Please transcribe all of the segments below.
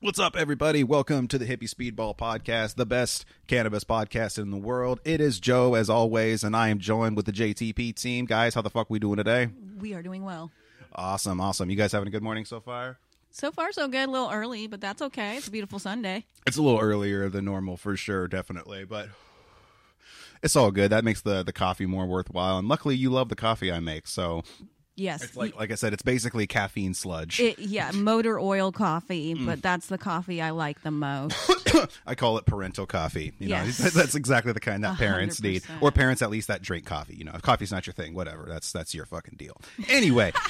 What's up, everybody? Welcome to the Hippie Speedball Podcast, the best cannabis podcast in the world. It is Joe, as always, and I am joined with the JTP team. Guys, how the fuck we doing today? We are doing well. Awesome, awesome. You guys having a good morning so far? So far, so good. A little early, but that's okay. It's a beautiful Sunday. It's a little earlier than normal for sure, definitely, but it's all good. That makes the the coffee more worthwhile. And luckily, you love the coffee I make, so Yes. it's like like I said, it's basically caffeine sludge. it, yeah, motor oil coffee, Mm. but that's the coffee I like the most. I call it parental coffee. You know, Yes. that's exactly the kind that parents need, or parents at least that drink coffee. You know, if coffee's not your thing, whatever. That's that's your fucking deal. Anyway,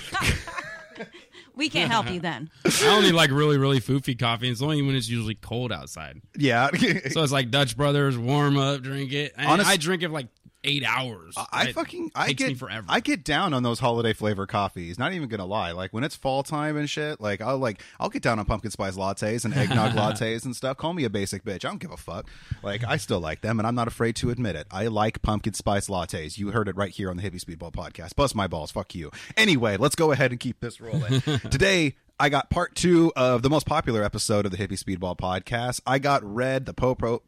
We can't help you then. I only like really, really foofy coffee. It's only when it's usually cold outside. yeah. So it's like Dutch Brothers, warm up, drink it. And Honest- I drink it like eight hours. I It fucking I get forever. I get down on those holiday flavor coffees. Not even gonna lie. Like when it's fall time and shit, like I'll like I'll get down on pumpkin spice lattes and eggnog lattes and stuff. Call me a basic bitch. I don't give a fuck. Like I still like them, and I'm not afraid to admit it. I like pumpkin spice lattes. You heard it right here on the Hippie Speedball podcast. Bust my balls. Fuck you. Anyway, let's go ahead and keep this rolling. Today. I got part two of the most popular episode of the Hippie Speedball podcast. I got Red, the Pro Pro.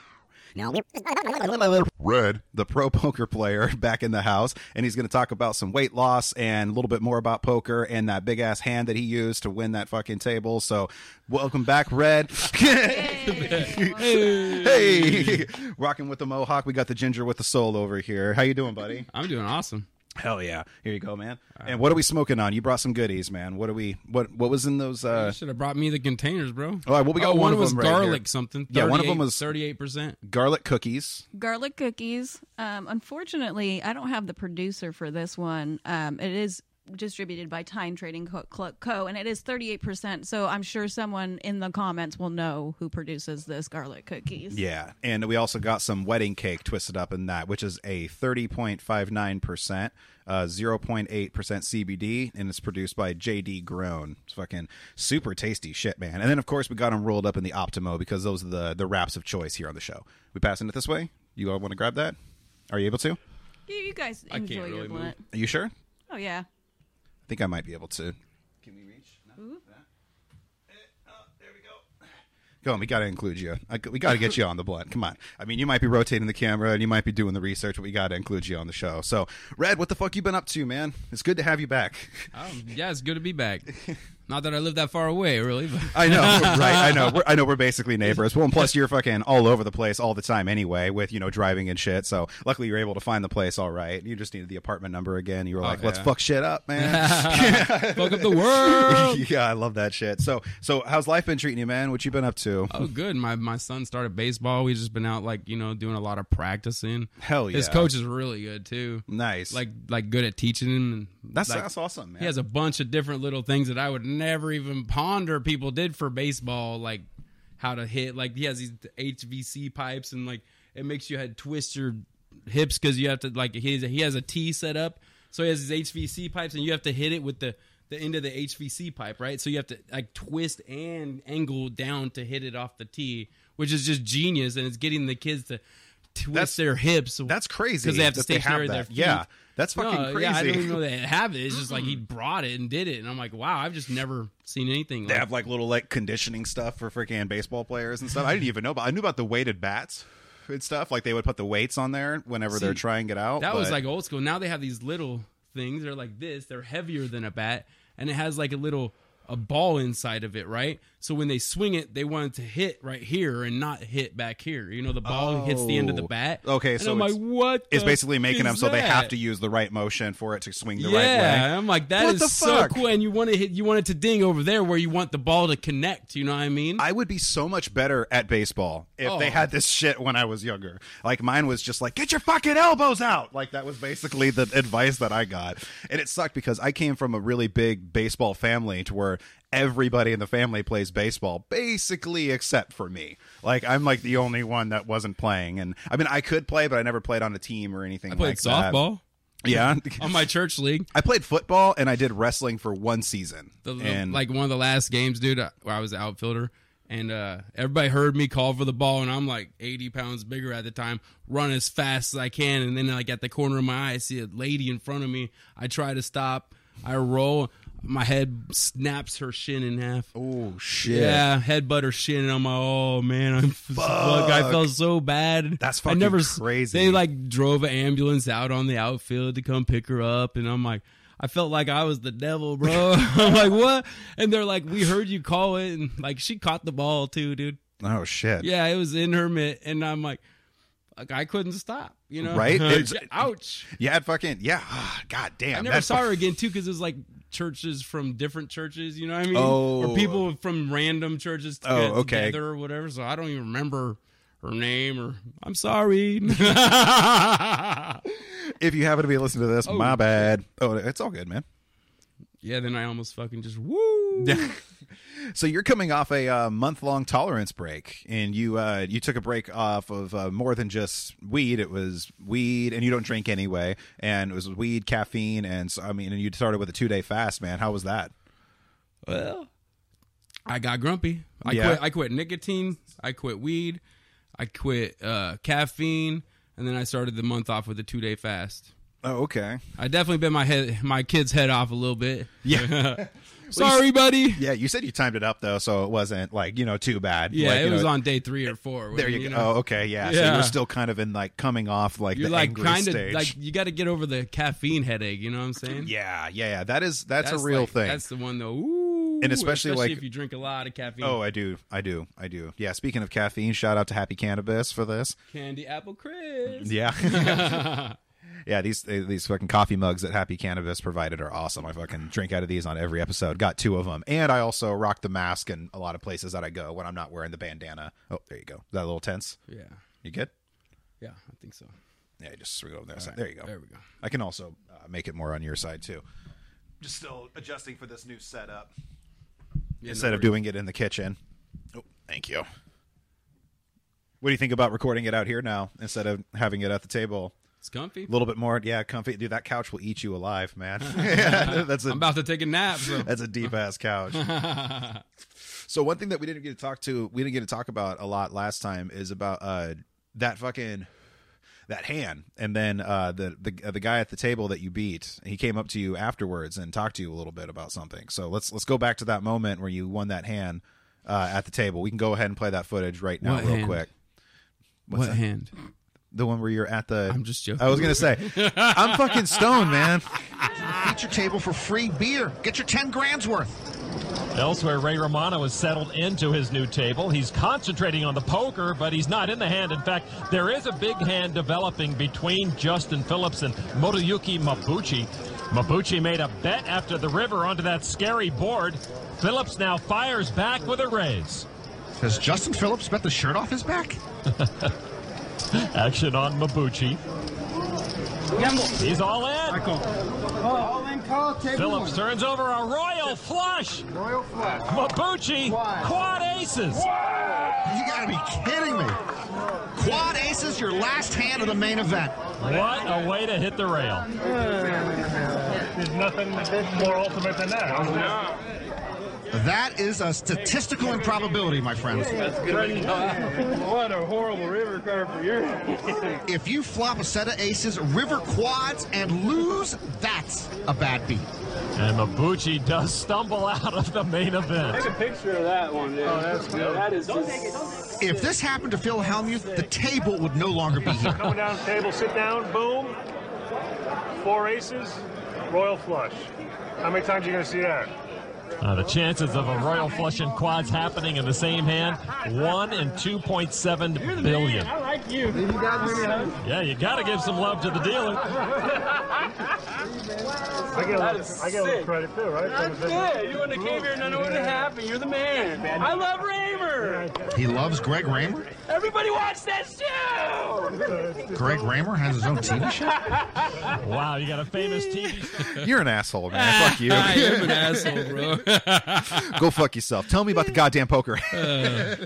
Rewind. Red, the pro poker player, back in the house, and he's going to talk about some weight loss and a little bit more about poker and that big ass hand that he used to win that fucking table. So, welcome back, Red. hey, rocking with the mohawk. We got the ginger with the soul over here. How you doing, buddy? I'm doing awesome. Hell yeah! Here you go, man. And what are we smoking on? You brought some goodies, man. What are we? What What was in those? You uh should have brought me the containers, bro. All right, well, we got oh, one one of was them right garlic here. something. Yeah, one of them was- 38%. Garlic cookies. Garlic cookies. Um, unfortunately, I don't have the producer for this one. Um, it is distributed by Time Trading Co-, Co. and it is 38%. So I'm sure someone in the comments will know who produces this garlic cookies. Yeah, and we also got some wedding cake twisted up in that, which is a thirty point five nine percent, uh, zero point eight percent CBD, and it's produced by JD Grown. It's fucking super tasty shit, man. And then of course we got them rolled up in the Optimo because those are the the wraps of choice here on the show. We passing it this way. You all want to grab that? Are you able to? You, you guys I can't enjoy your really move. blunt. Are you sure? Oh, yeah. I think I might be able to. Can we reach? No? Ooh. Eh, oh, there we go. Go on, we got to include you. I, we got to get you on the blunt. Come on. I mean, you might be rotating the camera and you might be doing the research, but we got to include you on the show. So, Red, what the fuck you been up to, man? It's good to have you back. Oh, yeah, it's good to be back. Not that I live that far away, really. But I know, right? I know. We're, I know we're basically neighbors. Well, and plus you're fucking all over the place all the time anyway, with you know driving and shit. So luckily you're able to find the place all right. You just needed the apartment number again. You were like, let's fuck shit up, man. fuck up the world. yeah, I love that shit. So, so how's life been treating you, man? What you been up to? Oh, good. My my son started baseball. We've just been out, like you know, doing a lot of practicing. Hell yeah. His coach is really good too. Nice. Like like good at teaching him. And that's like, that's awesome, man. He has a bunch of different little things that I would never even ponder people did for baseball, like how to hit. Like he has these HVC pipes, and like it makes you had twist your hips because you have to like he has, he has a T set up, so he has these HVC pipes, and you have to hit it with the the end of the HVC pipe, right? So you have to like twist and angle down to hit it off the tee, which is just genius, and it's getting the kids to twist That's- their hips. That's crazy because they have to stay they have their feet. Yeah, that's fucking No, crazy. Yeah, I didn't even know they have it. It's just like he brought it and did it, and I'm like, wow, I've just never seen anything. Like that. They like have like little like conditioning stuff for freaking baseball players and stuff. I didn't even know, but I knew about the weighted bats and stuff. Like they would put the weights on there whenever See, they're trying it out. That was like old school. Now they have these little things. They're like this. They're heavier than a bat, and it has like a little a ball inside of it, right? So when they swing it, they want it to hit right here and not hit back here. You know, the ball hits the end of the Oh. bat. Okay, and so I'm like, it's- what? it's basically making them is so they have to use the right motion for it to swing the yeah, right way. Yeah, I'm like that What is so cool, and you want to hit, you want it to ding over there where you want the ball to connect. You know what I mean? I would be so much better at baseball if they Oh. had this shit when I was younger. Like mine was just like, get your fucking elbows out. Like that was basically the advice that I got. And it sucked because I came from a really big baseball family to where everybody in the family plays baseball, basically except for me. Like I'm like the only one that wasn't playing. And I mean I could play, but I never played on a team or anything I played like that. softball Yeah. on my church league. I played football and I did wrestling for one season. the, the- and like one of the last games, dude, uh, where I was an outfielder, and uh, everybody heard me call for the ball, and I'm like 80 pounds bigger at the time, run as fast as I can, and then like at the corner of my eye, I see a lady in front of me. I try to stop, I roll. My head snaps her shin in half. Oh shit. Yeah, headbutt her shin, and I'm like, oh man, I'm fuck. I felt so bad. That's I fucking never s- crazy. They like drove an ambulance out on the outfield to come pick her up, and I'm like, I felt like I was the devil, bro. I'm like, what? And they're like, we heard you call it, and like she caught the ball too, dude. Oh shit. Yeah, it was in her mitt, and I'm like, like I couldn't stop, you know? Right? Ouch. Had fucking yeah. ah, God damn. I never saw her again too because it was like churches from different churches. You know what I mean? Oh. or people from random churches to Oh, get okay. together or whatever. So I don't even remember her name or I'm sorry. If you happen to be listening to this, Oh, my bad. Oh, it's all good, man. yeah, then I almost fucking just woo. So you're coming off a uh, month long tolerance break, and you uh, you took a break off of uh, more than just weed. It was weed, and you don't drink anyway, and it was weed, caffeine, and so, I mean, and you started with a two day fast, man. How was that? Well, I got grumpy. I Yeah. quit. I quit nicotine. I quit weed. I quit uh, caffeine, and then I started the month off with a two day fast. Oh, okay. I definitely bit my head, my kid's head off a little bit. Yeah, Sorry, buddy. yeah. You said you timed it up though, so it wasn't like you know too bad. Yeah, Like, it you was know, on day three or four. There when, you go. know, Oh, okay. Yeah. So you're still kind of in like coming off like You're the like kind of like you got to get over the caffeine headache. You know what I'm saying? yeah, yeah, yeah. That is that's, a real like- thing. That's the one though. Ooh, And especially, like- if you drink a lot of caffeine. Oh, I do, I do, I do. Yeah. Speaking of caffeine, shout out to Happy Cannabis for this. candy apple crisp. Yeah. yeah, these these fucking coffee mugs that Happy Cannabis provided are awesome. I fucking drink out of these on every episode. Got two of them. And I also rock the mask in a lot of places that I go when I'm not wearing the bandana. Oh, there you go. Is that a little tense? yeah, You good? yeah, I think so. Yeah, just swing over there. There you go. There we go. I can also uh, make it more on your side too. Just still adjusting for this new setup Yeah, instead no of doing it in the kitchen. Oh, thank you. What do you think about recording it out here now instead of having it at the table? It's comfy. A little bit more, yeah, comfy. Dude, that couch will eat you alive, man. That's a I'm about to take a nap. So. that's a deep ass couch. so one thing that we didn't get to talk to, we didn't get to talk about a lot last time is about uh that fucking that hand, and then uh the the uh, the guy at the table that you beat. He came up to you afterwards and talked to you a little bit about something. So let's let's go back to that moment where you won that hand uh, at the table. We can go ahead and play that footage right now, What real hand? quick. what that? hand? The one where you're at the. I'm just joking. I was gonna say, I'm fucking stoned, man. Beat your table for free beer. Get your 10 grand's worth. Elsewhere, Ray Romano has settled into his new table. He's concentrating on the poker, but he's not in the hand. In fact, there is a big hand developing between Justin Phillips and Motoyuki Mabuchi. Mabuchi made a bet after the river onto that scary board. Phillips now fires back with a raise. Has Justin Phillips bet the shirt off his back? Action on Mabuchi. He's all in. Phillips turns over a royal flush. Royal flush. Mabuchi, quad aces. You gotta be kidding me. Quad aces, your last hand of the main event. What a way to hit the rail. There's nothing more ultimate than that. That is a statistical improbability, my friends. That's good. What a horrible river card for your. If you flop a set of aces, river quads, and lose, that's a bad beat. And Mabuchi does stumble out of the main event. Take a picture of that one, dude. Oh, that's good. That is just If this happened to Phil Hellmuth, the table would no longer be here. coming down to the table, sit down, boom. Four aces, royal flush. How many times are you going to see that? Uh, the chances of a royal flush and quads happening in the same hand, one in 2.7 billion. I like you. You got me, Yeah, you got to give some love to the dealer. I get, a little, I get a little credit too, right? Yeah, you wouldn't have came here and none would have happened. You're the man. I love Raymer. He loves Greg Raymer. Everybody watch that show. Greg Raymer has his own TV show. Wow, you got a famous TV star. You're an asshole, man. Fuck you. I am an asshole, bro. Go fuck yourself. Tell me about the goddamn poker. Uh,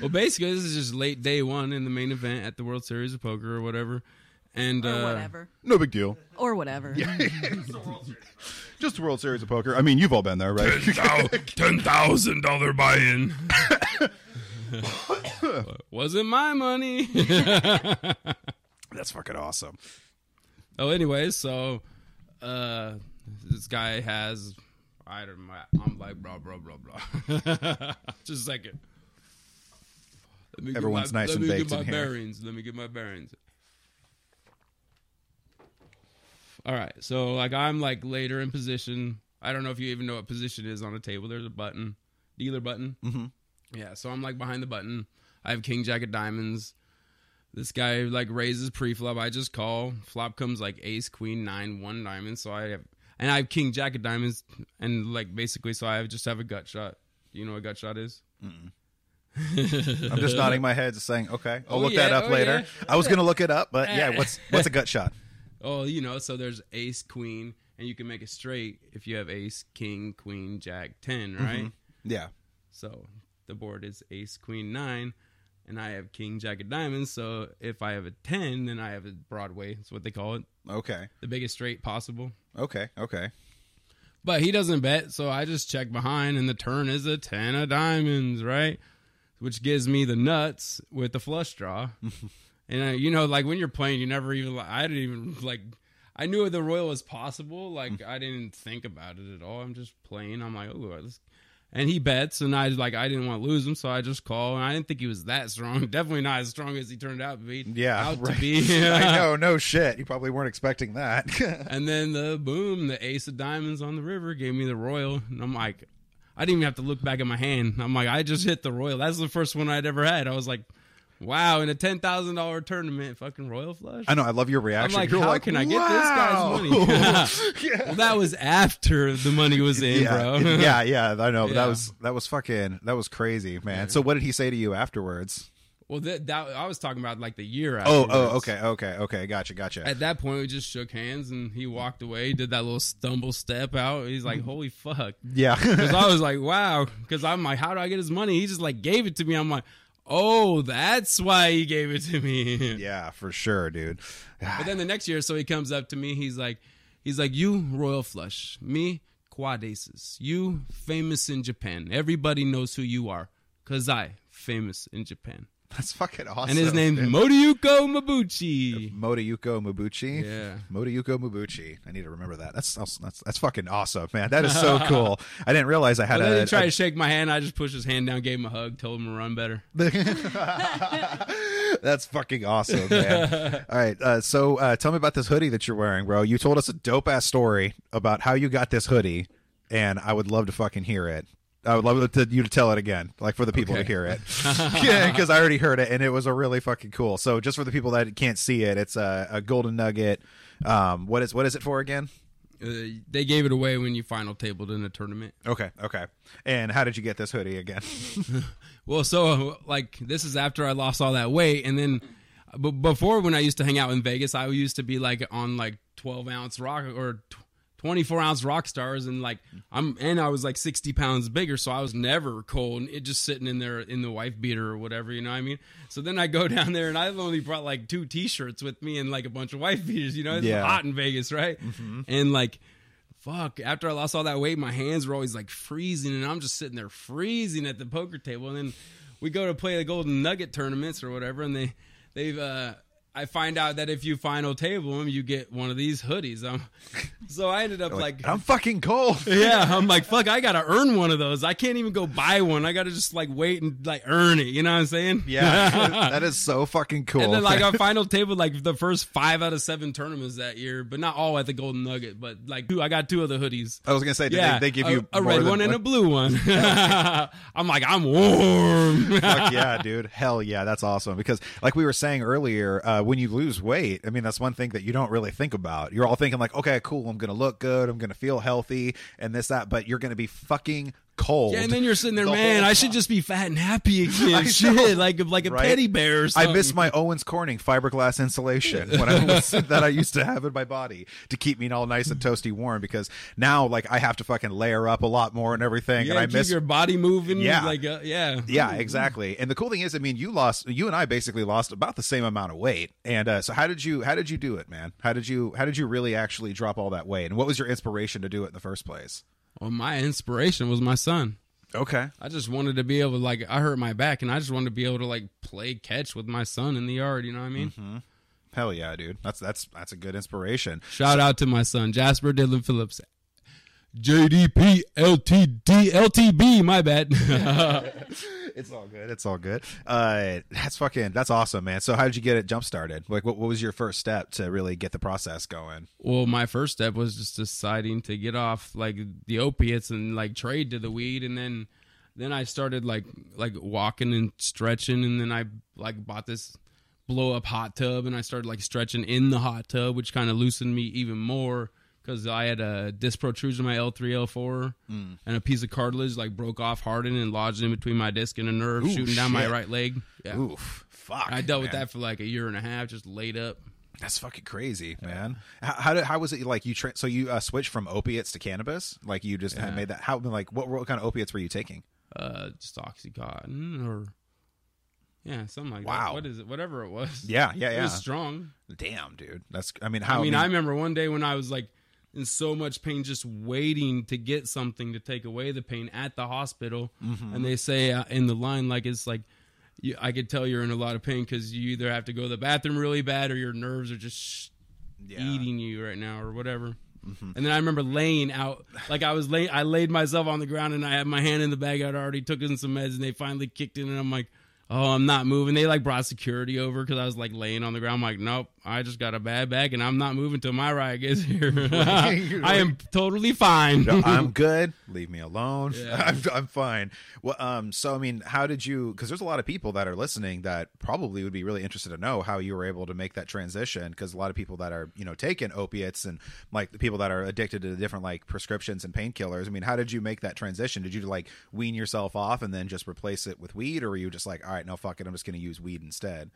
well, basically, this is just late day one in the main event at the World Series of Poker or whatever. And Or uh, whatever. no big deal. Or whatever. Just the World Series of Poker. I mean, you've all been there, right? ten thousand dollar buy-in. Wasn't my money. That's fucking awesome. oh, anyways, so uh, this guy has I don't. I'm like blah blah blah blah. Just a second. Let me get Everyone's my, nice let and me baked get my in here. bearings. Let me get my bearings. All right, so like I'm like later in position. I don't know if you even know what position is on a table. There's a button, dealer button. Mm-hmm. Yeah, so I'm like behind the button. I have king jack of diamonds. This guy like raises pre-flop. I just call. Flop comes like ace, queen, nine, one diamond. So I have, and I have king jack of diamonds, and like basically, so I just have a gut shot. Do you know what a gut shot is? I'm just nodding my head, just saying, "Okay, I'll Oh, look yeah, that up oh, later." yeah. I was gonna look it up, but yeah, what's what's a gut shot? Oh, you know, so there's ace, queen, and you can make it straight if you have ace, king, queen, jack, 10, mm-hmm. right? Yeah, So the board is ace, queen, nine, and I have king, jack of diamonds. So if I have a 10, then I have a Broadway. That's what they call it. okay, The biggest straight possible. okay, okay. But he doesn't bet, so I just check behind, and the turn is a 10 of diamonds, right? Which gives me the nuts with the flush draw. and, uh, you know, like when you're playing, you never even, I didn't even, like, I knew the royal was possible. Like, I didn't think about it at all. I'm just playing. I'm like, oh. And he bets, and I like I didn't want to lose him, so I just call. And I didn't think he was that strong. Definitely not as strong as he turned out to be. Yeah, out right. to be. I know, no shit. You probably weren't expecting that. And then the boom, the ace of diamonds on the river gave me the royal. And I'm like, I didn't even have to look back at my hand. I'm like, I just hit the royal. That's the first one I'd ever had. I was like, wow, in a ten thousand dollar tournament, fucking royal flush. I know. I love your I'm reaction. like, You're how like, can I get this guy's money? Well, that was after the money was in, yeah, bro. yeah, yeah. I know. But Yeah. that was that was fucking that was crazy, man. So what did he say to you afterwards? well, that, that I was talking about like the year. Oh, oh Afterwards. oh, okay, okay, okay. Gotcha, gotcha. At that point, we just shook hands and he walked away. Did that little stumble step out. He's like, "Holy fuck!" yeah. Because I was like, wow. Because I'm like, how do I get his money? He just like gave it to me. I'm like, oh, that's why he gave it to me. yeah, for sure, dude. But then the next year, so he comes up to me. He's like, he's like, you royal flush, me quad aces, you famous in Japan. Everybody knows who you are, cause I famous in Japan. That's fucking awesome. And his name's dude. Moriyuko Mabuchi. Modayuko Mabuchi. Yeah. Modayuko Mabuchi. I need to remember that. That's that's that's, fucking awesome, man. That is so cool. I didn't realize I had then a, he tried a- to shake my hand. I just pushed his hand down, gave him a hug, told him to run better. That's fucking awesome, man. All right, uh, so uh, tell me about this hoodie that you're wearing, bro. You told us a dope ass story about how you got this hoodie, and I would love to fucking hear it. I would love to, you to tell it again, like for the people to hear it, because I already heard it and it was a really fucking cool. So just for the people that can't see it, it's a, a golden nugget. Um, what is what is it for again? Uh, they gave it away when you final tabled in a tournament. Okay, okay. And how did you get this hoodie again? Well, so like this is after I lost all that weight, and then, but before when I used to hang out in Vegas, I used to be like on like twelve ounce rock or twenty four ounce rock stars, and like I'm and I was like sixty pounds bigger, so I was never cold. It just sitting in there in the wife beater or whatever, you know what I mean? So then I go down there and I've only brought like two t shirts with me and like a bunch of wife beaters, you know? It's Yeah. hot in Vegas, right? And like fuck after i lost all that weight my hands were always like freezing and i'm just sitting there freezing at the poker table and then we go to play the golden nugget tournaments or whatever and they they've uh i find out that if you final table them you get one of these hoodies um, so i ended up like, I'm fucking cold. yeah i'm like fuck i gotta earn one of those i can't even go buy one i gotta just like wait and like earn it you know what i'm saying Yeah, that is so fucking cool. and then like our final table, like the first five out of seven tournaments that year, but not all at the Golden Nugget, but like two, I got two of the hoodies. I was gonna say, did yeah, they, they give you a red one and a blue one. I'm like, I'm warm. Fuck yeah, dude. Hell yeah, that's awesome. Because like we were saying earlier, uh, Uh, when you lose weight, I mean that's one thing that you don't really think about. You're all thinking like, okay, cool, I'm gonna look good, I'm gonna feel healthy, and this that, but you're gonna be fucking cold. yeah, and then you're sitting there, the man. I should just be fat and happy again. Shit, like like a right? teddy bear. Or I miss my Owens Corning fiberglass insulation when I was, that I used to have in my body to keep me all nice and toasty warm. Because now, like, I have to fucking layer up a lot more and everything, Yeah, and I miss your body moving. Yeah. like uh, yeah, Yeah, exactly. And the cool thing is, I mean, you lost, you and I basically lost about the same amount of weight. And uh, so, how did you, how did you do it, man? How did you, how did you really actually drop all that weight? And what was your inspiration to do it in the first place? Well, my inspiration was my son. Okay. I just wanted to be able to like I hurt my back and I just wanted to be able to like play catch with my son in the yard, you know what I mean? Mm-hmm. Hell yeah, dude. That's that's that's a good inspiration. Shout out to my son, Jasper Dylan Phillips. JDP LTD LTB. My bad. It's all good. It's all good. Uh, that's fucking. That's awesome, man. So, how did you get it jump started? Like, what, what was your first step to really get the process going? well, my first step was just deciding to get off like the opiates and like trade to the weed, and then then I started like like walking and stretching, and then I like bought this blow up hot tub, and I started like stretching in the hot tub, which kind of loosened me even more because I had a disc protrusion in my L three L four, and a piece of cartilage like broke off, hardened, and lodged in between my disc and a nerve, Ooh, shooting down my right leg. Yeah. Oof, fuck. I dealt with that for like a year and a half, just laid up. That's fucking crazy, man. How, how did how was it like you? Tra- so you uh, switched from opiates to cannabis? Like you just Yeah. made that? How like what, what kind of opiates were you taking? uh just oxycontin or yeah something like Wow. that what is it whatever it was Yeah, yeah, it yeah. was strong Damn, dude. That's. I mean, how? i mean i remember one day when i was like in so much pain just waiting to get something to take away the pain at the hospital Mm-hmm. and they say uh, in the line like it's like you, i could tell you're in a lot of pain because you either have to go to the bathroom really bad or your nerves are just Yeah. Mm-hmm. eating you right now or whatever and then I remember laying out, like I was lay, I laid myself on the ground and I had my hand in the bag. I'd already took in some meds and they finally kicked in and I'm like, oh, I'm not moving. They like brought security over because I was like laying on the ground. I'm like, nope, I just got a bad bag and I'm not moving till my ride gets here. I am totally fine. No, I'm good. Leave me alone. Yeah. I'm, I'm fine. Well, um, so I mean, how did you? Because there's a lot of people that are listening that probably would be really interested to know how you were able to make that transition. Because a lot of people that are you know taking opiates and like the people that are addicted to the different like prescriptions and painkillers. I mean, how did you make that transition? Did you like wean yourself off and then just replace it with weed, or were you just like, all right, no, fuck it, I'm just going to use weed instead?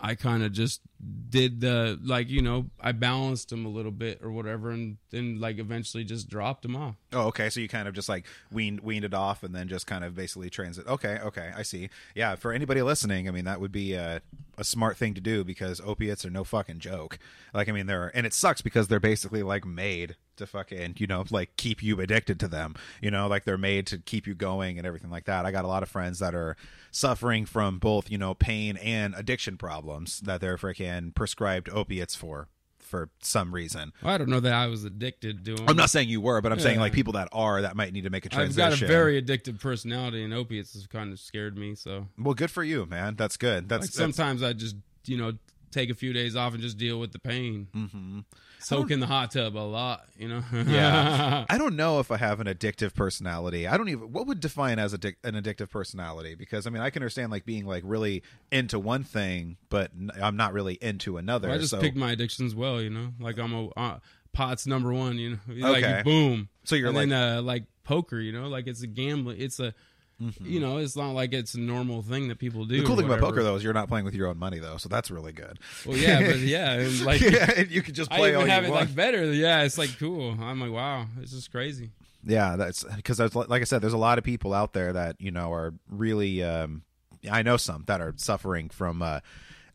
I kind of just did the like you know I balanced them a little bit or whatever and then like eventually just dropped them off. Oh, okay. So you kind of just like weaned weaned it off, and then just kind of basically transit. Okay, okay, I see. Yeah, for anybody listening, I mean that would be a, a smart thing to do because opiates are no fucking joke. Like, I mean, they're and it sucks because they're basically like made to fucking you know like keep you addicted to them. You know, like they're made to keep you going and everything like that. I got a lot of friends that are suffering from both you know pain and addiction problems that they're freaking prescribed opiates for for some reason. I don't know that I was addicted to them. I'm not saying you were, but I'm saying like people that are that might need to make a I've got a very addictive personality, and opiates has kind of scared me. So, well. Good for you, man. That's good. That's, like that's sometimes I just, you know, take a few days off and just deal with the pain. Mm-hmm. Soak in the hot tub a lot, you know. yeah. I don't know if I have an addictive personality. I don't even what would define as addic- an addictive personality because I mean I can understand like being like really into one thing, but n- I'm not really into another. I just so picked my addictions well, you know. Like I'm a uh, pot's number one, you know. Like Okay. boom. So you're and like- then, uh, like poker, you know, like it's a gambling. It's a, Mm-hmm. you know, it's not like it's a normal thing that people do. the cool thing about poker though is you're not playing with your own money though, so that's really good. Well, yeah, but yeah, like yeah, you can just play. I even have it want. like better. Yeah, it's like cool. I'm like, wow, this is crazy. Yeah, that's because like I said, there's a lot of people out there that you know are really. Um, I know some that are suffering from uh,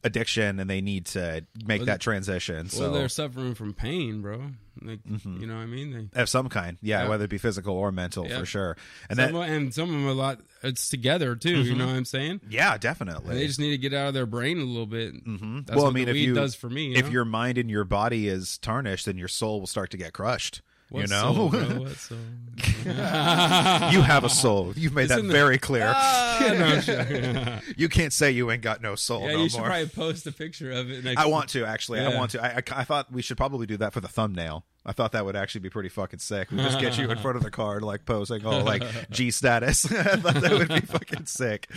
addiction and they need to make Well, that transition. So Well, they're suffering from pain, bro. Like, you know what I mean? They, of some kind, yeah, Yeah. whether it be physical or mental, Yeah. for sure. And some that, and some of them a lot. It's together too. You know what I'm saying? yeah, definitely. And they just need to get out of their brain a little bit. Mm-hmm. That's well, what I mean, if you does for me. You if know? your mind and your body is tarnished, then your soul will start to get crushed. What you know, soul, bro? What soul? you have a soul. You've made It's that in the- very clear. Ah, no, I'm you can't say you ain't got no soul yeah, no you should more. probably post a picture of it. Next I want to actually. I want to. I, I, I thought we should probably do that for the thumbnail. I thought that would actually be pretty fucking sick. We just get you in front of the card, like posing all like G status. I thought that would be fucking sick.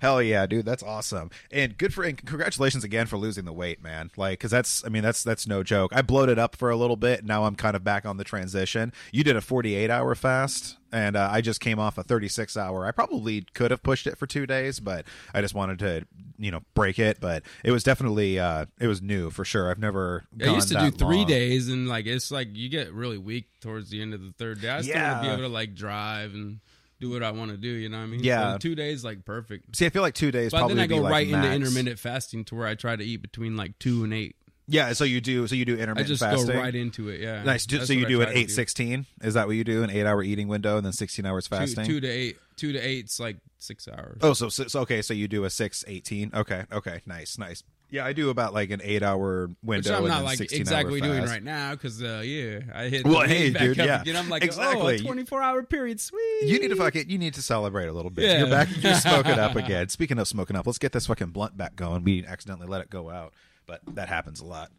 Hell yeah, dude, that's awesome. And good for and congratulations again for losing the weight, man. Like, cause that's I mean that's that's no joke. I bloated up for a little bit. Now I'm kind of back on the transition. You did a 48 hour fast. And uh, I just came off a 36 hour. I probably could have pushed it for two days, but I just wanted to, you know, break it. But it was definitely, uh, it was new for sure. I've never. I used to do three long. days, and like it's like you get really weak towards the end of the third day. I still want to be able to like drive and do what I want to do. You know what I mean? Yeah. So two days like perfect. See, I feel like two days. But probably then I go like, right into max. intermittent fasting to where I try to eat between like two and eight. Yeah, so you do. So you do intermittent I just fasting. go right into it. Yeah, Nice. That's so you do an eight sixteen. Is that what you do? An eight hour eating window and then sixteen hours fasting. two to eight. Two to eight's like six hours. oh, so, so okay. So you do a six eighteen. Okay. Okay. Nice. Nice. Yeah, I do about like an eight hour window. Which I'm not like exactly doing right now because uh, yeah, I hit Well, the hey, back dude, yeah. again. I'm like, Exactly. oh, a 24 hour period, sweet. You need to fuck it. You need to celebrate a little bit. Yeah. You're back. You're smoking up again. Speaking of smoking up, let's get this fucking blunt back going. We accidentally let it go out, but that happens a lot.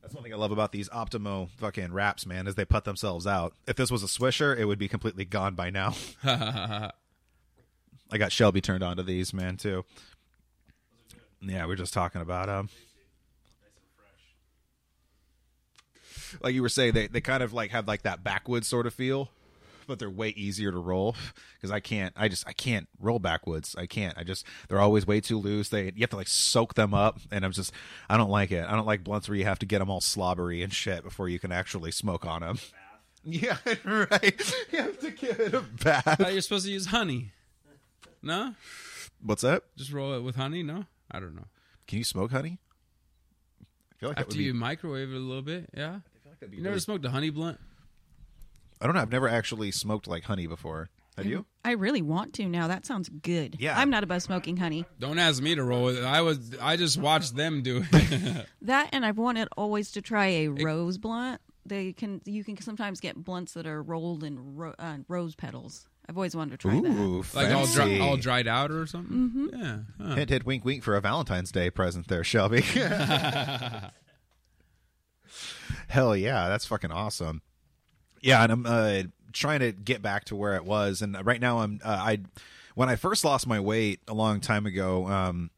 That's one thing I love about these Optimo fucking wraps, man, is they put themselves out. If this was a Swisher, it would be completely gone by now. I got Shelby turned on to these, man, too. Yeah, we are just talking about um. Like you were saying, they they kind of like have like that backwoods sort of feel, but they're way easier to roll because I can't. I just I can't roll backwoods. I can't. I just they're always way too loose. They you have to like soak them up, and I'm just I don't like it. I don't like blunts where you have to get them all slobbery and shit before you can actually smoke on them. Yeah, right. You have to give it a bath. I thought you're supposed to use honey. No, What's that? just roll it with honey. No, I don't know. Can you smoke honey? I feel like that would After be. you microwave it a little bit, yeah. that'd be You never really- smoked a honey blunt? I don't know. I've never actually smoked like honey before. Have you? I really want to now. That sounds good. Yeah. I'm not above smoking honey. Don't ask me to roll it. I was. I just watched them do it. That and I've wanted always to try a rose blunt. They can you can sometimes get blunts that are rolled in ro- uh, rose petals. I've always wanted to try that. Ooh, like all dry, all dried out or something. Mm-hmm. Yeah. Huh. Hint, hint, wink, wink for a Valentine's Day present there, Shelby. Hell yeah, that's fucking awesome. Yeah, and I'm uh, trying to get back to where it was, and right now I'm uh, I when I first lost my weight a long time ago. Um,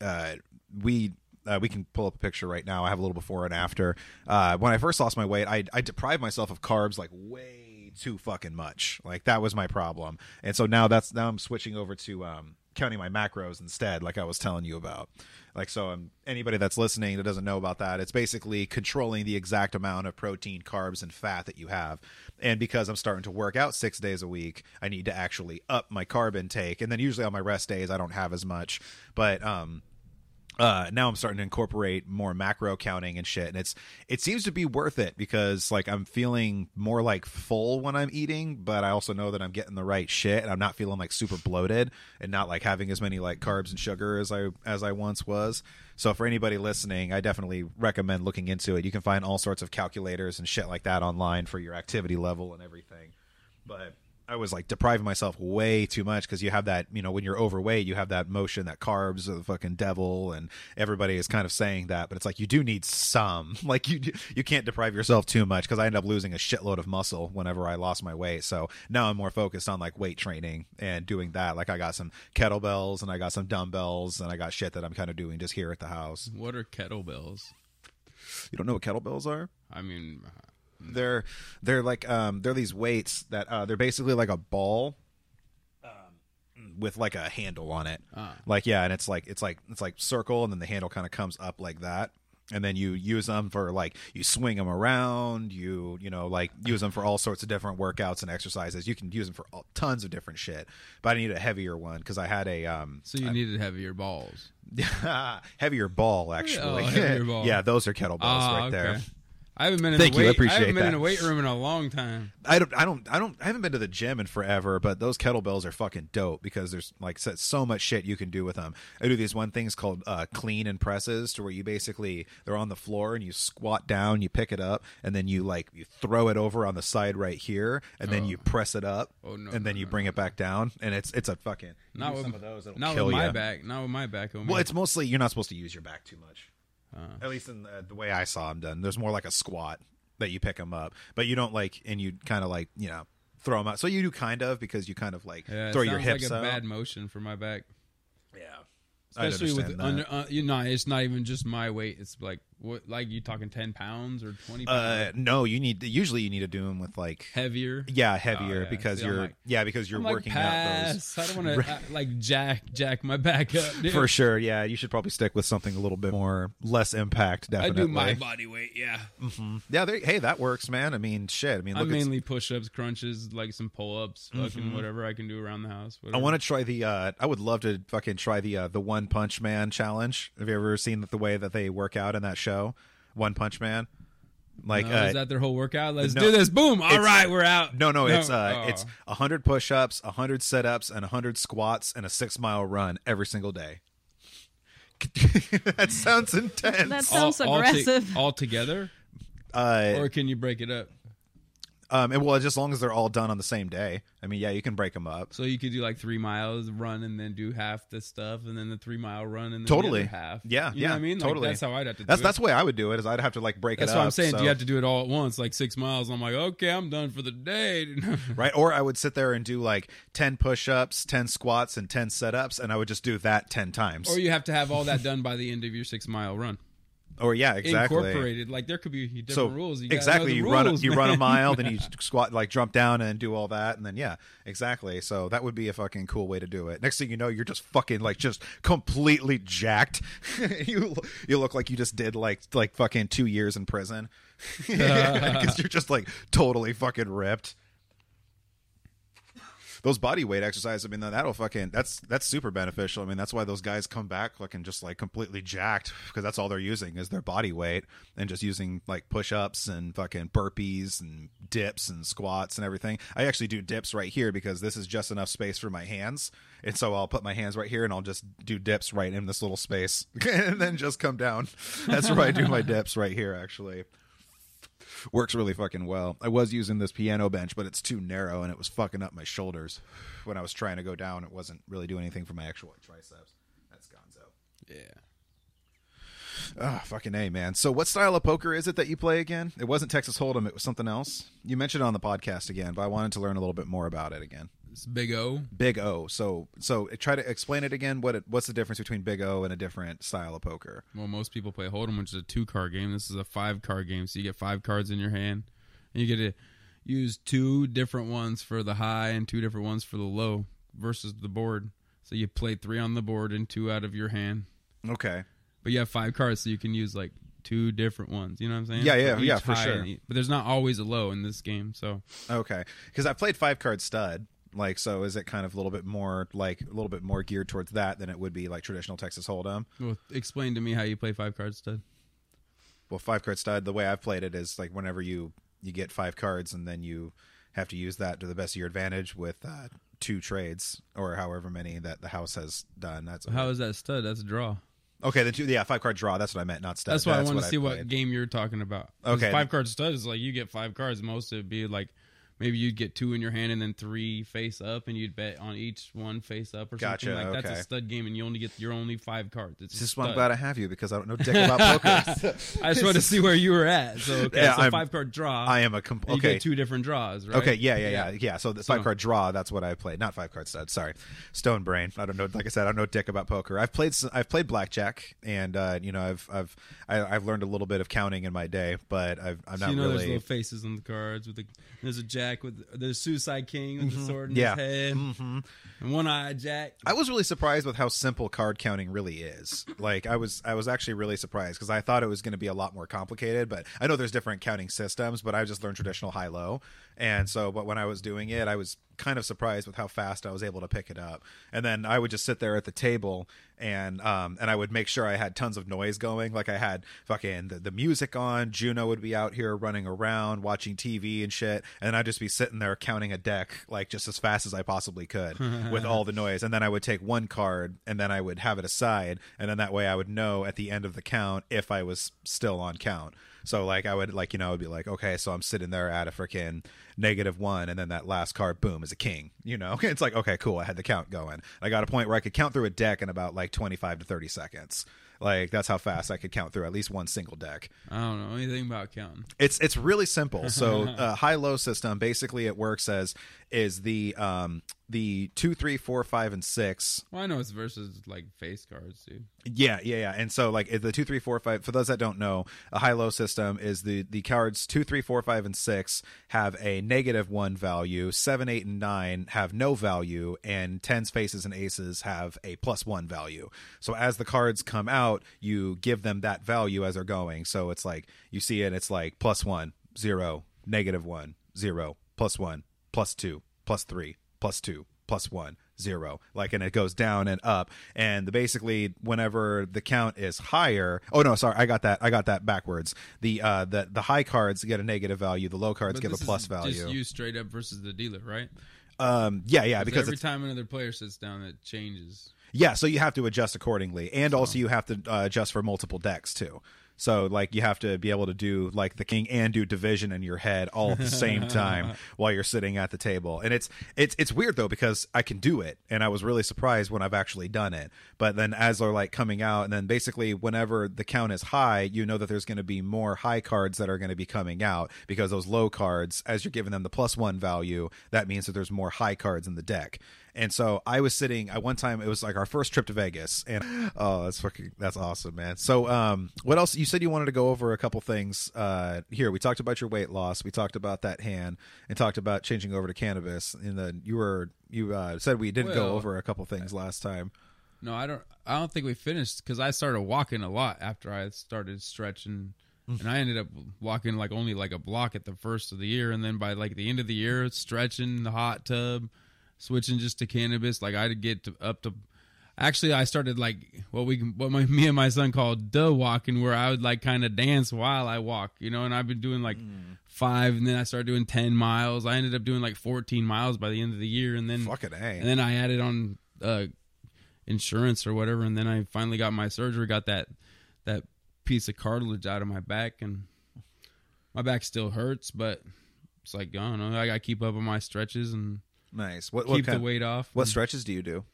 uh, we uh, we can pull up a picture right now. I have a little before and after. Uh, when I first lost my weight, I I deprived myself of carbs like way too fucking much. Like that was my problem, and so now that's now I'm switching over to um, counting my macros instead, like I was telling you about. Like so, um, anybody that's listening that doesn't know about that, it's basically controlling the exact amount of protein, carbs, and fat that you have. And because I'm starting to work out six days a week, I need to actually up my carb intake. And then usually on my rest days, I don't have as much. But um, uh now i'm starting to incorporate more macro counting and shit and it's it seems to be worth it because like i'm feeling more like full when i'm eating but i also know that i'm getting the right shit and i'm not feeling like super bloated and not like having as many like carbs and sugar as i as i once was. So for anybody listening i definitely recommend looking into it. You can find all sorts of calculators and shit like that online for your activity level and everything. But I was like depriving myself way too much because you have that, you know, when you're overweight, you have that motion that carbs are the fucking devil, and everybody is kind of saying that, but it's like you do need some. Like you, you can't deprive yourself too much because I end up losing a shitload of muscle whenever I lost my weight. So now I'm more focused on like weight training and doing that. Like I got some kettlebells and I got some dumbbells and I got shit that I'm kind of doing just here at the house. What are kettlebells? You don't know what kettlebells are? I mean, they're they're like um they're these weights that uh they're basically like a ball um with like a handle on it like yeah and it's like it's like it's like circle and then the handle kind of comes up like that and then you use them for like you swing them around you you know like use them for all sorts of different workouts and exercises you can use them for all, tons of different shit but i need a heavier one because i had a um so you needed heavier balls. heavier ball actually Oh, heavier ball. yeah those are kettlebells Ah, right there okay. I haven't been in Thank the you, I weight. appreciate haven't been in a weight room in a long time. I don't, I don't, I don't, I haven't been to the gym in forever, but those kettlebells are fucking dope because there's like so- so much shit you can do with them. I do these one things called uh, clean and presses, to where you basically they're on the floor and you squat down, you pick it up, and then you like you throw it over on the side right here, and then you press it up, Oh, no, and then no, you no, bring it back down, and it's it's a fucking Not with some of those, it'll not kill with my ya. back. Not with my back. Well, it's mostly you're not supposed to use your back too much. At least in the, the way I saw them done, there's more like a squat that you pick them up, but you don't like, and you kind of like you know throw them out. So you do kind of because you kind of like yeah, throw your hips like a out. bad motion for my back. yeah, Especially with that. under, uh, you know, it's not even just my weight. It's like what, like you talking ten pounds or twenty pounds Uh, no, you need usually you need to do them with like heavier. yeah heavier Oh, yeah. because See, you're like- yeah because you're I'm like, working out those. I don't want to like jack jack my back up. Dude. For sure, yeah. You should probably stick with something a little bit more less impact. Definitely, I do my body weight. Yeah, yeah. There, hey, that works, man. I mean, shit. I mean, I look, at mainly push ups, crunches, like some pull ups, fucking whatever I can do around the house. I want to try the. uh I would love to fucking try the uh the One Punch Man challenge. Have you ever seen the way that they work out in that show, One Punch Man? Like, No, uh, is that their whole workout? Let's no, do this. Boom. All right, we're out. no, no, it's uh, Oh. it's a hundred push-ups, a hundred sit-ups, and a hundred squats, and a six-mile run every single day. that sounds intense. That sounds all, all to- aggressive. all together, uh, or can you break it up? Um, and well, just as long as they're all done on the same day. I mean, yeah, you can break them up. So you could do like three miles run and then do half the stuff, and then the three mile run and then Totally. the other half. Yeah, you yeah, I mean. Like, totally. that's how I'd have to. That's do that's it. the way I would do it. Is I'd have to like break That's it That's what. I'm saying. so- Do you have to do it all at once, like six miles? I'm like, okay, I'm done for the day. right? Or I would sit there and do like ten push-ups, ten squats, and ten sit-ups, and I would just do that ten times. or you have to have all that done by the end of your six mile run. Or yeah, exactly. Incorporated. Like there could be different so rules. You exactly, the you run rules, you run a mile, then you squat, like jump down and do all that, and then yeah, exactly. So that would be a fucking cool way to do it. Next thing you know, you're just fucking like just completely jacked. you you look like you just did like like fucking two years in prison uh, because you're just like totally fucking ripped. Those body weight exercises, I mean, that'll fucking that's that's super beneficial. I mean, that's why those guys come back looking just like completely jacked because that's all they're using is their body weight and just using like push ups and fucking burpees and dips and squats and everything. I actually do dips right here because this is just enough space for my hands, and so I'll put my hands right here and I'll just do dips right in this little space and then just come down. That's where I do my dips right here, actually works really fucking well. I was using this piano bench, but it's too narrow and it was fucking up my shoulders when I was trying to go down. It wasn't really doing anything for my actual triceps. That's Gonzo. Yeah. Ah, fucking a man. So, what style of poker is it that you play again? It wasn't Texas Hold'em. It was something else. You mentioned it on the podcast again, but I wanted to learn a little bit more about it again. It's Big O. Big O. So, so try to explain it again. What it, what's the difference between Big O and a different style of poker? Well, most people play Hold'em, which is a two card game. This is a five card game, so you get five cards in your hand, and you get to use two different ones for the high and two different ones for the low versus the board. So you play three on the board and two out of your hand, Okay. but you have five cards, so you can use like two different ones. You know what I'm saying? Yeah, yeah, yeah, for sure. and e- But there's not always a low in this game, so Okay, because I played five card stud. Like, so is it kind of a little bit more like a little bit more geared towards that than it would be like traditional Texas Hold'em? well, explain to me how you play five cards stud. Well, five card stud. The way I've played it is like whenever you you get five cards and then you have to use that to the best of your advantage with uh, two trades or however many that the house has done. That's How is that stud? That's a draw. okay. The two, yeah, five card draw. That's what I meant, not stud. That's why I want to see what game you're talking about. Okay. Five card stud is like you get five cards. Most of it be like maybe you'd get two in your hand and then three face up, and you'd bet on each one face up or Gotcha, something. Like that's a stud game, and you only get your only five cards. It's a why I'm glad I have you because I don't know dick about poker. I just wanted to see where you were at. So okay, Yeah, so I'm- five card draw. I am a comp- okay. two different draws, right? Okay, yeah, yeah, yeah, yeah. So the five card draw, that's what I played. Not five card stud. Sorry, stone brain. I don't know. Like I said, I don't know dick about poker. I've played. I've played blackjack, and uh, you know, I've I've I, I've learned a little bit of counting in my day, but I've, I'm So not you know there's really. little faces on the cards with the there's a jack with the suicide king with the sword in Mm-hmm. Yeah. his head and one eye jack. I was really surprised with how simple card counting really is. Like I was I was actually really surprised because I thought it was going to be a lot more complicated, but I know there's different counting systems, but I just learned traditional high low. And so but when I was doing it, I was kind of surprised with how fast I was able to pick it up. And then I would just sit there at the table and um and I would make sure I had tons of noise going. Like I had fucking the, the music on, Juno would be out here running around watching TV and shit, and I'd just be sitting there counting a deck like just as fast as I possibly could with all the noise. And then I would take one card and then I would have it aside, and then that way I would know at the end of the count if I was still on count. So like I would like you know I would be like okay so I'm sitting there at a freaking negative one and then that last card boom is a king you know it's like okay cool I had the count going I got a point where I could count through a deck in about like 25 to 30 seconds like that's how fast I could count through at least one single deck I don't know anything about counting. it's it's really simple. So uh, high low system basically it works as is the um the two three four five and six. Well, I know it's versus like face cards, dude. Yeah, yeah, yeah. And so like the two three four five. For those that don't know, a high low system is the the cards two three four five and six have a negative one value. Seven eight and nine have no value, and tens faces and aces have a plus one value. So as the cards come out, you give them that value as they're going. So it's like you see it. It's like plus one zero negative one zero plus one plus two plus three plus two plus one zero like and it goes down and up and the, basically whenever the count is higher oh no sorry i got that i got that backwards the uh the the high cards get a negative value the low cards But give a plus value Just you straight up versus the dealer, right? Um, yeah, yeah, because every time another player sits down, it changes. yeah, so you have to adjust accordingly, and also you have to uh, adjust for multiple decks too. So like you have to be able to do like the king and do division in your head all at the same time while you're sitting at the table. And it's it's it's weird though because I can do it and I was really surprised when I've actually done it. But then as they're like coming out and then basically whenever the count is high, you know that there's going to be more high cards that are going to be coming out because those low cards as you're giving them the plus 1 value, that means that there's more high cards in the deck. And so I was sitting at one time. It was like our first trip to Vegas, and oh, that's fucking that's awesome, man. So, um, what else? You said you wanted to go over a couple things. Uh, here we talked about your weight loss. We talked about that hand, and talked about changing over to cannabis. And then you were you uh, said we did go Well, over a couple things last time. No, I don't. I don't think we finished because I started walking a lot after I started stretching, Mm. and I ended up walking like only like a block at the first of the year, and then by like the end of the year, stretching the hot tub, switching just to cannabis. Like I'd get to, up to. Actually, I started like what we what my me and my son called duh walking, where I would like kind of dance while I walk, you know. And I've been doing like Mm. five, and then I started doing ten miles. I ended up doing like fourteen miles by the end of the year, and then Fucking a. and then I added on uh, insurance or whatever, and then I finally got my surgery, got that that piece of cartilage out of my back, and my back still hurts, but it's like I don't know. I got to keep up on my stretches and nice. What what keep kind, the weight off. What stretches do you do?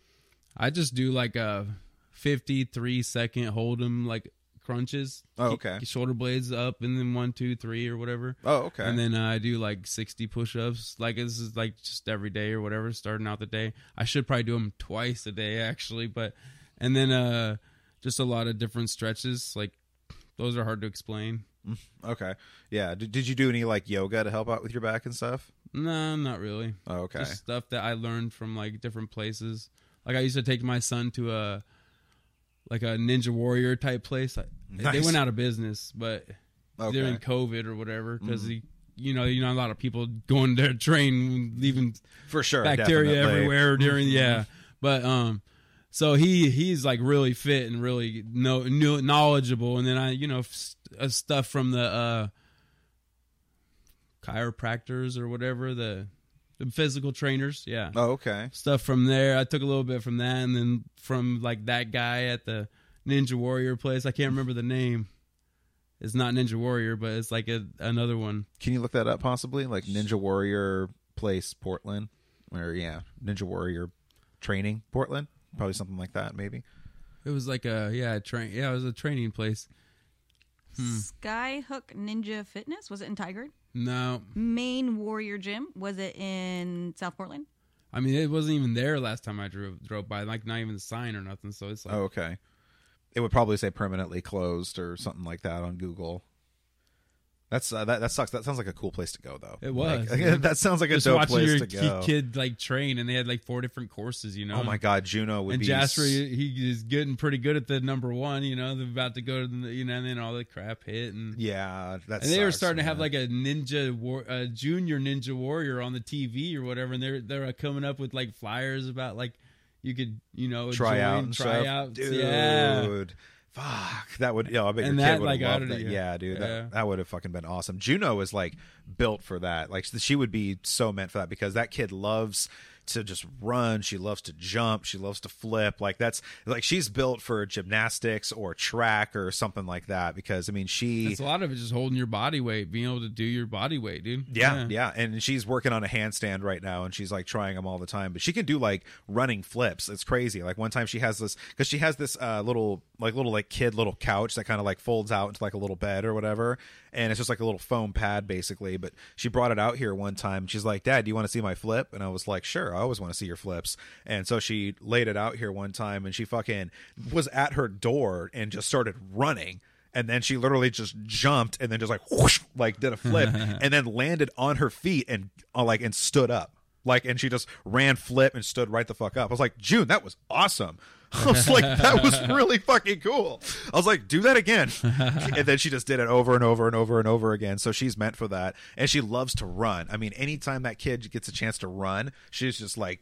I just do like a 53 second hold them like crunches. Oh, okay. keep shoulder blades up, and then one, two, three, or whatever. Oh, okay. And then uh, I do like 60 push ups. Like this is like just every day or whatever, starting out the day. I should probably do them twice a day actually, but and then uh just a lot of different stretches. Like those are hard to explain. okay. Yeah. Did, did you do any like yoga to help out with your back and stuff? No, not really. Oh, okay. Just stuff that I learned from like different places. Like I used to take my son to a like a Ninja Warrior type place. I, They went out of business, but Okay. during COVID or whatever, because he, you know, you know, a lot of people going to train, leaving For sure. bacteria definitely. everywhere during Mm-hmm. yeah but um so he he's like really fit and really know, knew, knowledgeable and then i you know f- uh, stuff from the uh chiropractors or whatever the the physical trainers yeah Oh, okay. stuff from there i took a little bit from that and then from like that guy at the ninja warrior place i can't remember the name it's not ninja warrior but it's like a, another one Can you look that up possibly? Like Ninja Warrior Place Portland, or yeah, Ninja Warrior Training Portland, probably something like that. Maybe. it was like a yeah train yeah it was a training place hmm. Skyhook Ninja Fitness was it in Tigard? No Main Warrior Gym was it in South Portland? I mean, it wasn't even there last time I drove drove by. Like, not even a sign or nothing. So it's like, Oh, okay. It would probably say permanently closed or something like that on Google. That's uh, that. That sucks. That sounds like a cool place to go, though. It was. Like, that sounds like a just dope watching place your to go. kid like train, and they had like four different courses. You know. Oh my god, Juno would And be. Jasper, he is getting pretty good at the number one. You know, they're about to go to the, you know, and then all the crap hit, and yeah, that. and they were sucks, starting to have like a ninja war, a junior ninja warrior on the TV or whatever, and they're they're coming up with like flyers about like you could you know try join, out and try stuff. out, dude. yeah. Fuck, that would. Yeah, I bet And your that, kid would like, have I loved don't that. know. Yeah, dude, Yeah. that that would have fucking been awesome. Juno is like built for that. Like she would be so meant for that because that kid loves to just run. She loves to jump. She loves to flip. Like that's like she's built for gymnastics or track or something like that. Because I mean, she It's a lot of it just holding your body weight, being able to do your body weight, dude. Yeah, yeah, and she's working on a handstand right now, and she's like trying them all the time. But she can do like running flips. It's crazy. Like one time she has this because she has this uh, little like little like kid little couch that kind of like folds out into like a little bed or whatever, and it's just like a little foam pad basically. But she brought it out here one time. She's like, "Dad, do you want to see my flip?" And I was like, "Sure, I always want to see your flips." And so she laid it out here one time, and she fucking was at her door and just started running and then she literally just jumped and then just like whoosh, like did a flip and then landed on her feet and uh, like and stood up like and she just ran flip and stood right the fuck up i was like june that was awesome i was like that was really fucking cool. I was like do that again. And then she just did it over and over and over and over again. So she's meant for that. And she loves to run. I mean anytime that kid gets a chance to run she's just like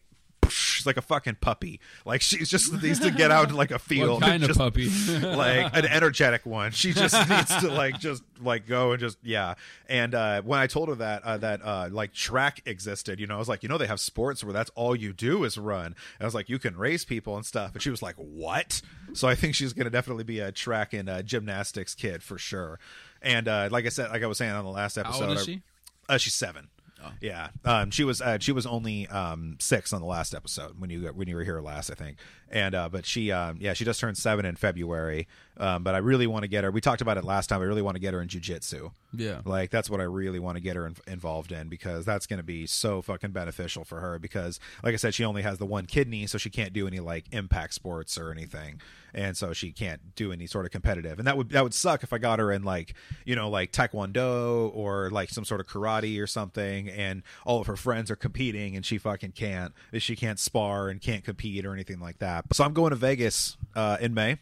She's like a fucking puppy. Like she's just needs to get out in like a field. What kind and of puppy? like an energetic one. She just needs to like just like go and just yeah. And uh, when I told her that uh, that uh, like track existed, you know, I was like, you know, they have sports where that's all you do is run. And I was like, you can race people and stuff. And she was like, what? So I think she's gonna definitely be a track and uh, gymnastics kid for sure. And uh, like I said, like I was saying on the last episode, old is I- she? uh, she's seven. Yeah, um, she was uh, she was only um, six on the last episode when you when you were here last, I think. And uh, but she um, yeah she just turned seven in February. Um, but I really want to get her. We talked about it last time. I really want to get her in jujitsu. Yeah. like that's what I really want to get her in, involved in because that's going to be so fucking beneficial for her. Because like I said, she only has the one kidney, so she can't do any like impact sports or anything, and so she can't do any sort of competitive. And that would that would suck if I got her in like you know like taekwondo or like some sort of karate or something, and all of her friends are competing and she fucking can't. She can't spar and can't compete or anything like that. So I'm going to Vegas uh, in May.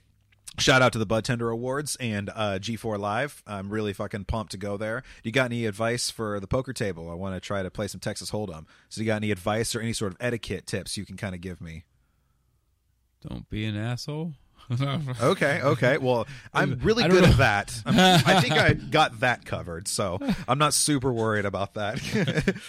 Shout out to the Bud Tender Awards and uh, G4 Live. I'm really fucking pumped to go there. You got any advice for the poker table? I want to try to play some Texas Hold'em. So you got any advice or any sort of etiquette tips you can kind of give me? Don't be an asshole. Okay, okay. Well, I'm really good at that. I'm, I think I got that covered, so I'm not super worried about that.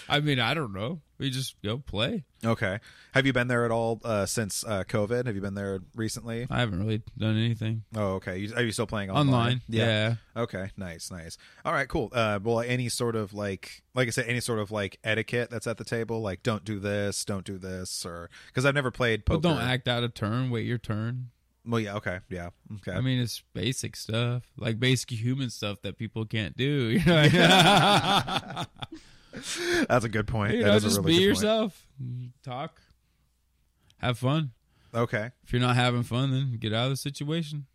I mean, I don't know. We just go play. okay. Have you been there at all uh, since uh, COVID? Have you been there recently? I haven't really done anything Oh, okay. You, are you still playing online? online. Yeah. Okay, nice, nice. All right, cool. Uh, well, any sort of like, like I said, any sort of like etiquette that's at the table, like don't do this, don't do this, or because I've never played poker. But don't act out of turn. Wait your turn. Well, yeah, okay, yeah, okay. I mean, it's basic stuff, like basic human stuff that people can't do. You know, that's a good point. you That know is a just really be good point. yourself. Talk. Have fun. Okay, If you're not having fun, then get out of the situation.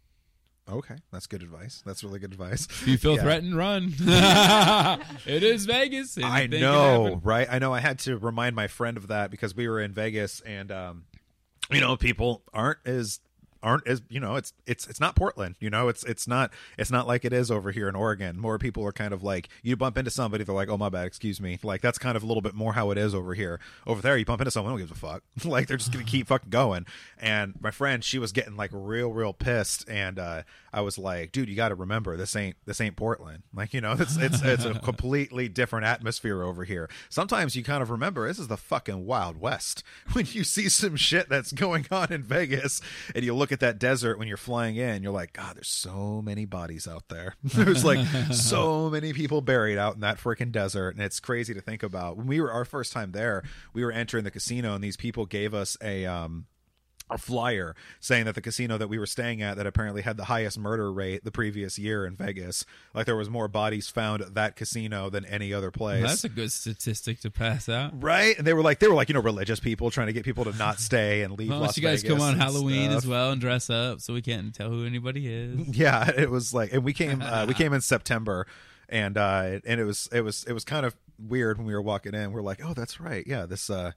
okay, that's good advice. That's really good advice. If you feel Yeah. threatened, run. it is Vegas. I Anything can know, right? I know. I had to remind my friend of that because we were in Vegas, and um, you know, people aren't as aren't as you know it's it's it's not portland you know it's it's not it's not like it is over here in oregon. More people are kind of like you bump into somebody they're like oh my bad excuse me. Like that's kind of a little bit more how it is over here. Over there you bump into someone who gives a fuck. Like they're just gonna keep fucking going. And my friend she was getting like real real pissed and uh i was like dude you gotta remember this ain't this ain't portland. Like you know it's it's it's a completely different atmosphere over here. Sometimes you kind of remember this is the fucking wild west. When you see some shit that's going on in vegas and you look at that desert when you're flying in you're like god there's so many bodies out there. There's like so many people buried out in that freaking desert and it's crazy to think about. When we were our first time there we were entering the casino and these people gave us a um a flyer saying that the casino that we were staying at that apparently had the highest murder rate the previous year in Vegas like there was more bodies found at that casino than any other place That's a good statistic to pass out. right and they were like they were like you know religious people trying to get people to not stay and leave Well, Las you guys Vegas come on Halloween stuff. as well and dress up, so we can't tell who anybody is. yeah it was like and we came uh, we came in september and uh and it was it was it was kind of weird when we were walking in we're like oh that's right yeah this uh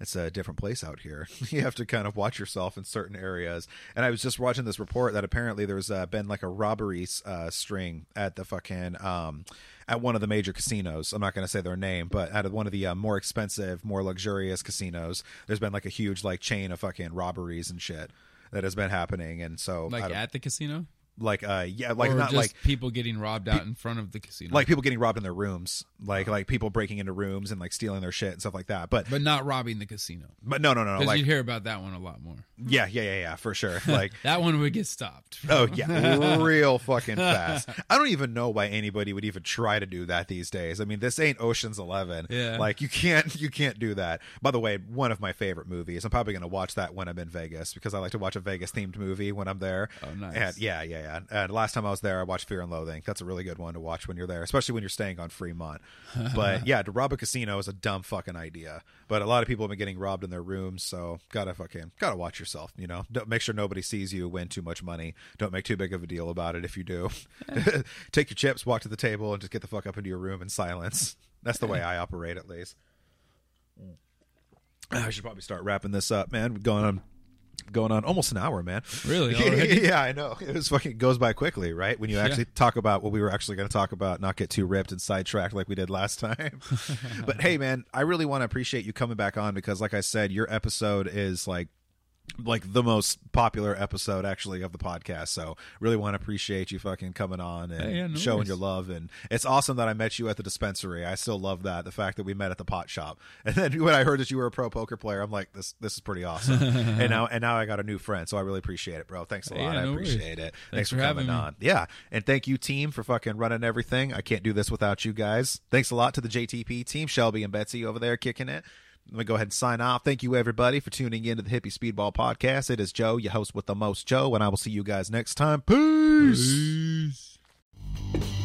it's a different place out here. you have to kind of watch yourself in certain areas. And I was just watching this report that apparently there's uh, been like a robbery uh, string at the fucking um, at one of the major casinos. I'm not going to say their name, but at one of the uh, more expensive, more luxurious casinos, there's been like a huge like chain of fucking robberies and shit that has been happening. And so Like at the casino, like uh yeah like or not just like people getting robbed out in front of the casino, like people getting robbed in their rooms, like like people breaking into rooms and like stealing their shit and stuff like that. But but not robbing the casino. but no no no Because like you hear about that one a lot more. yeah yeah yeah yeah for sure like That one would get stopped. oh yeah real fucking fast. I don't even know why anybody would even try to do that these days. I mean this ain't Ocean's Eleven. Yeah. like you can't you can't do that. By the way, one of my favorite movies. I'm probably gonna watch that when I'm in Vegas because I like to watch a Vegas themed movie when I'm there. Oh, nice. And yeah yeah yeah. And last time I was there, I watched Fear and Loathing. That's a really good one to watch when you're there, especially when you're staying on Fremont. But yeah, to rob a casino is a dumb fucking idea. But a lot of people have been getting robbed in their rooms, so gotta fucking gotta watch yourself. You know, Don't, make sure nobody sees you win too much money. Don't make too big of a deal about it if you do. Take your chips, walk to the table, and just get the fuck up into your room in silence. That's the way I operate, at least. Mm. I should probably start wrapping this up, man. We're going on going on almost an hour, man. Really? Yeah, I know. It was fucking goes by quickly, right? When you actually talk about what we were actually going to talk about, not get too ripped and sidetracked like we did last time. but hey, man, I really want to appreciate you coming back on because, like I said, your episode is like like the most popular episode actually of the podcast. So really want to appreciate you fucking coming on and Hey, yeah, no showing worries. your love. And it's awesome that I met you at the dispensary. I still love that. The fact that we met at the pot shop. And then when I heard that you were a pro poker player, I'm like, this this is pretty awesome. and now and now I got a new friend. So I really appreciate it, bro. Thanks a lot. yeah, I no worries. appreciate it. Thanks, Thanks for, for coming me. on. Yeah. And thank you team for fucking running everything. I can't do this without you guys. Thanks a lot to the JTP team, Shelby and Betsy over there kicking it. Let me go ahead and sign off. Thank you, everybody, for tuning in to the Hippie Speedball Podcast. It is Joe, your host with the most, Joe, and I will see you guys next time. Peace. Peace.